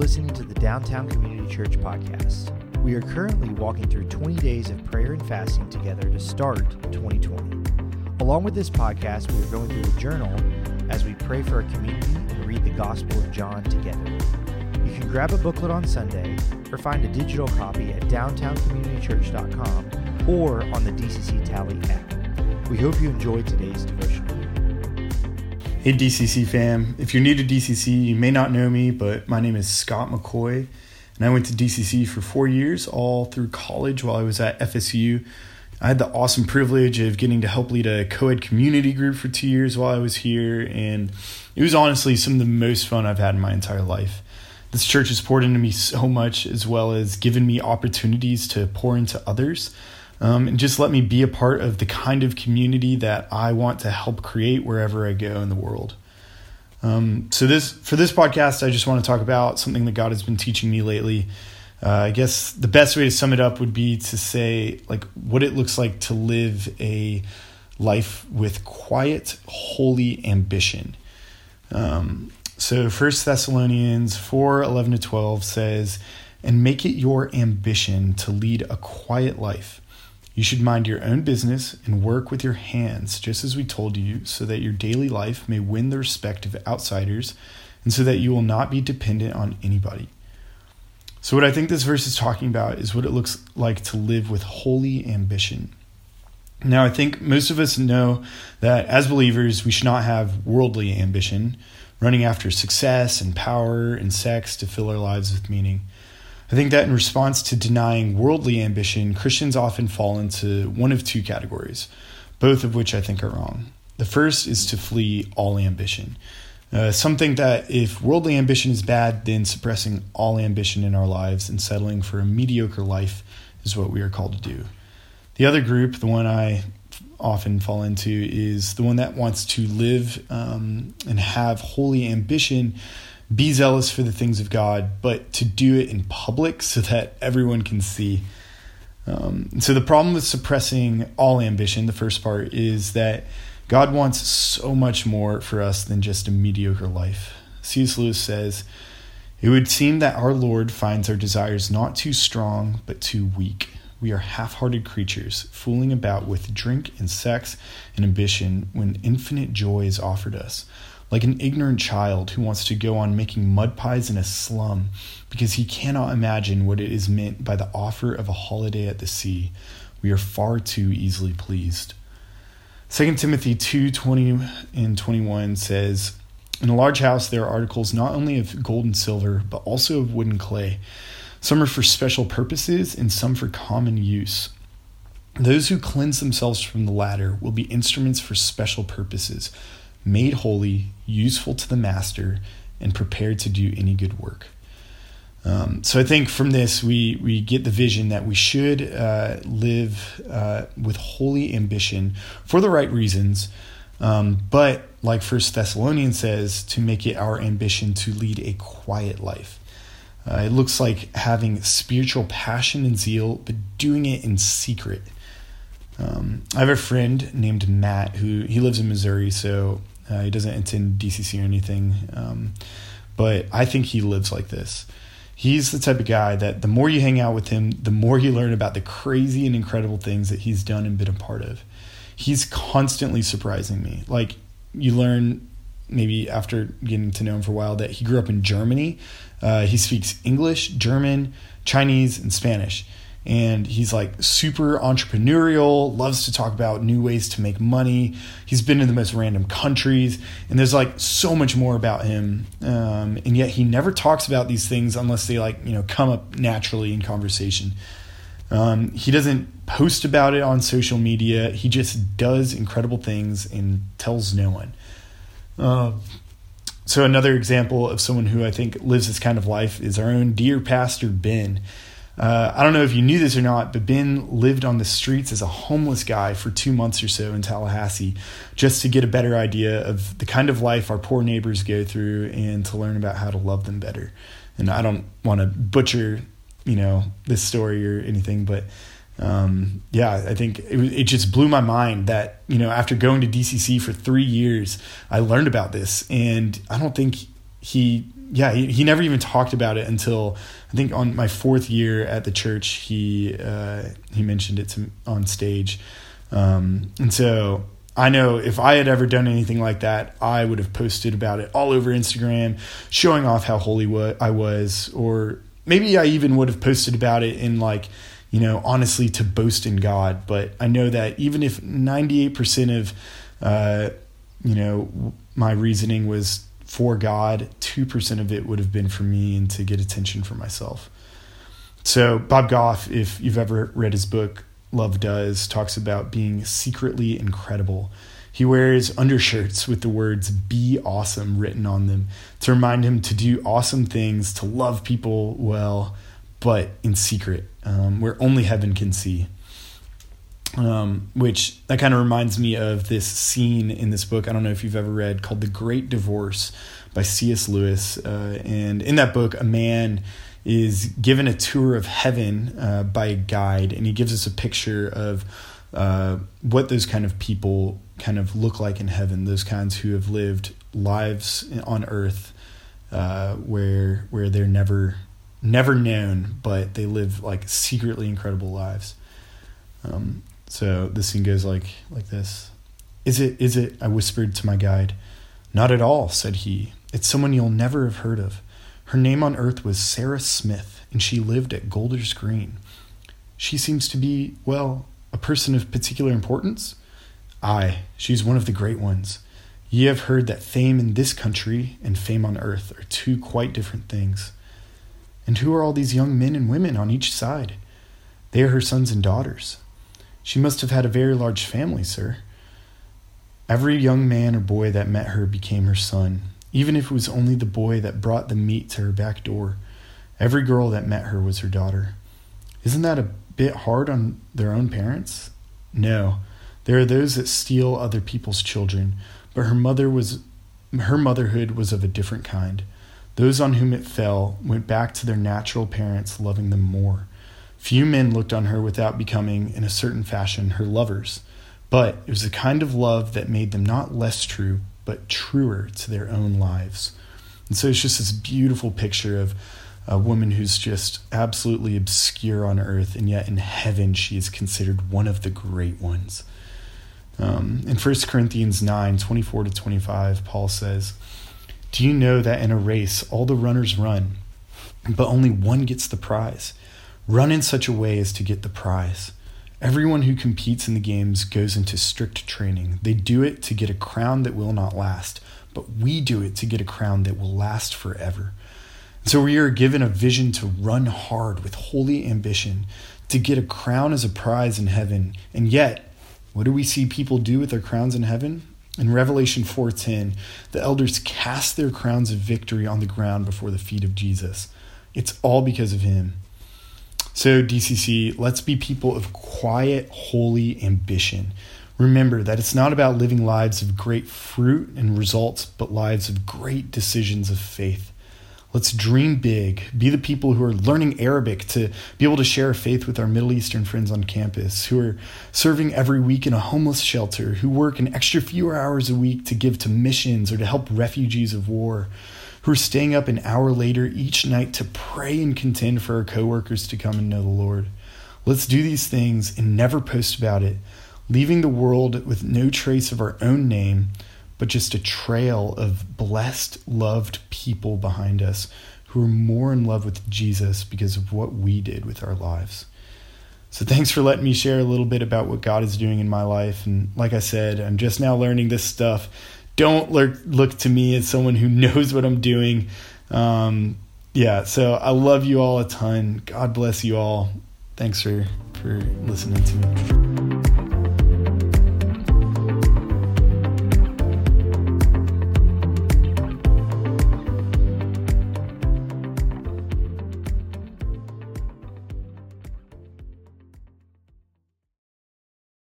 listening to the Downtown Community Church podcast. We are currently walking through 20 days of prayer and fasting together to start 2020. Along with this podcast, we are going through a journal as we pray for our community and read the Gospel of John together. You can grab a booklet on Sunday or find a digital copy at downtowncommunitychurch.com or on the DCC Tally app. We hope you enjoyed today's devotional. Hey, DCC fam. If you're new to DCC, you may not know me, but my name is Scott McCoy, and I went to DCC for four years, all through college while I was at FSU. I had the awesome privilege of getting to help lead a co ed community group for two years while I was here, and it was honestly some of the most fun I've had in my entire life. This church has poured into me so much, as well as given me opportunities to pour into others um, and just let me be a part of the kind of community that I want to help create wherever I go in the world. Um, so this for this podcast, I just want to talk about something that God has been teaching me lately. Uh, I guess the best way to sum it up would be to say like what it looks like to live a life with quiet, holy ambition. Um, so First Thessalonians four eleven to twelve says, "And make it your ambition to lead a quiet life." You should mind your own business and work with your hands, just as we told you, so that your daily life may win the respect of outsiders and so that you will not be dependent on anybody. So, what I think this verse is talking about is what it looks like to live with holy ambition. Now, I think most of us know that as believers, we should not have worldly ambition, running after success and power and sex to fill our lives with meaning. I think that in response to denying worldly ambition, Christians often fall into one of two categories, both of which I think are wrong. The first is to flee all ambition. Uh, some think that if worldly ambition is bad, then suppressing all ambition in our lives and settling for a mediocre life is what we are called to do. The other group, the one I often fall into, is the one that wants to live um, and have holy ambition be zealous for the things of God, but to do it in public so that everyone can see. Um, so, the problem with suppressing all ambition, the first part, is that God wants so much more for us than just a mediocre life. C.S. Lewis says, It would seem that our Lord finds our desires not too strong, but too weak. We are half hearted creatures, fooling about with drink and sex and ambition when infinite joy is offered us like an ignorant child who wants to go on making mud pies in a slum because he cannot imagine what it is meant by the offer of a holiday at the sea. We are far too easily pleased. 2 Timothy 2 20 and 21 says, In a large house there are articles not only of gold and silver, but also of wood and clay. Some are for special purposes, and some for common use. Those who cleanse themselves from the latter will be instruments for special purposes made holy, useful to the master, and prepared to do any good work. Um, so I think from this we we get the vision that we should uh, live uh, with holy ambition for the right reasons, um, but like First Thessalonians says, to make it our ambition to lead a quiet life. Uh, it looks like having spiritual passion and zeal, but doing it in secret. Um, I have a friend named Matt who he lives in Missouri, so uh, he doesn't attend DCC or anything, um, but I think he lives like this. He's the type of guy that the more you hang out with him, the more you learn about the crazy and incredible things that he's done and been a part of. He's constantly surprising me. Like you learn maybe after getting to know him for a while that he grew up in Germany. Uh, he speaks English, German, Chinese, and Spanish and he's like super entrepreneurial, loves to talk about new ways to make money. He's been in the most random countries, and there's like so much more about him. Um, and yet he never talks about these things unless they like you know come up naturally in conversation. Um, he doesn't post about it on social media. He just does incredible things and tells no one. Uh, so another example of someone who I think lives this kind of life is our own dear pastor Ben. Uh, I don't know if you knew this or not, but Ben lived on the streets as a homeless guy for two months or so in Tallahassee just to get a better idea of the kind of life our poor neighbors go through and to learn about how to love them better. And I don't want to butcher, you know, this story or anything, but um, yeah, I think it, it just blew my mind that, you know, after going to DCC for three years, I learned about this. And I don't think he yeah, he, he never even talked about it until I think on my fourth year at the church. He uh, he mentioned it to on stage, um, and so I know if I had ever done anything like that, I would have posted about it all over Instagram, showing off how holy I was, or maybe I even would have posted about it in like, you know, honestly to boast in God. But I know that even if 98% of, uh, you know, my reasoning was for God, 2% of it would have been for me and to get attention for myself. So, Bob Goff, if you've ever read his book, Love Does, talks about being secretly incredible. He wears undershirts with the words be awesome written on them to remind him to do awesome things, to love people well, but in secret, um, where only heaven can see. Um, which that kind of reminds me of this scene in this book. I don't know if you've ever read called The Great Divorce by C.S. Lewis. Uh, and in that book, a man is given a tour of heaven uh, by a guide, and he gives us a picture of uh, what those kind of people kind of look like in heaven. Those kinds who have lived lives on earth uh, where where they're never never known, but they live like secretly incredible lives. Um, so the scene goes like like this. Is it is it? I whispered to my guide. Not at all, said he. It's someone you'll never have heard of. Her name on earth was Sarah Smith, and she lived at Golders Green. She seems to be, well, a person of particular importance? Ay, she's one of the great ones. Ye have heard that fame in this country and fame on earth are two quite different things. And who are all these young men and women on each side? They are her sons and daughters. She must have had a very large family, sir. Every young man or boy that met her became her son, even if it was only the boy that brought the meat to her back door. Every girl that met her was her daughter. Isn't that a bit hard on their own parents? No. There are those that steal other people's children, but her mother was her motherhood was of a different kind. Those on whom it fell went back to their natural parents, loving them more. Few men looked on her without becoming, in a certain fashion, her lovers. But it was a kind of love that made them not less true, but truer to their own lives. And so it's just this beautiful picture of a woman who's just absolutely obscure on earth, and yet in heaven she is considered one of the great ones. Um, in 1 Corinthians 9 24 to 25, Paul says, Do you know that in a race all the runners run, but only one gets the prize? Run in such a way as to get the prize. Everyone who competes in the games goes into strict training. They do it to get a crown that will not last, but we do it to get a crown that will last forever. So we are given a vision to run hard with holy ambition, to get a crown as a prize in heaven. And yet, what do we see people do with their crowns in heaven? In Revelation 4:10, the elders cast their crowns of victory on the ground before the feet of Jesus. It's all because of him. So, DCC, let's be people of quiet, holy ambition. Remember that it's not about living lives of great fruit and results, but lives of great decisions of faith. Let's dream big, be the people who are learning Arabic to be able to share faith with our Middle Eastern friends on campus, who are serving every week in a homeless shelter, who work an extra few hours a week to give to missions or to help refugees of war who are staying up an hour later each night to pray and contend for our coworkers to come and know the Lord. Let's do these things and never post about it, leaving the world with no trace of our own name, but just a trail of blessed, loved people behind us who are more in love with Jesus because of what we did with our lives. So, thanks for letting me share a little bit about what God is doing in my life. And like I said, I'm just now learning this stuff don't look look to me as someone who knows what I'm doing. Um, yeah, so I love you all a ton. God bless you all. Thanks for for listening to me.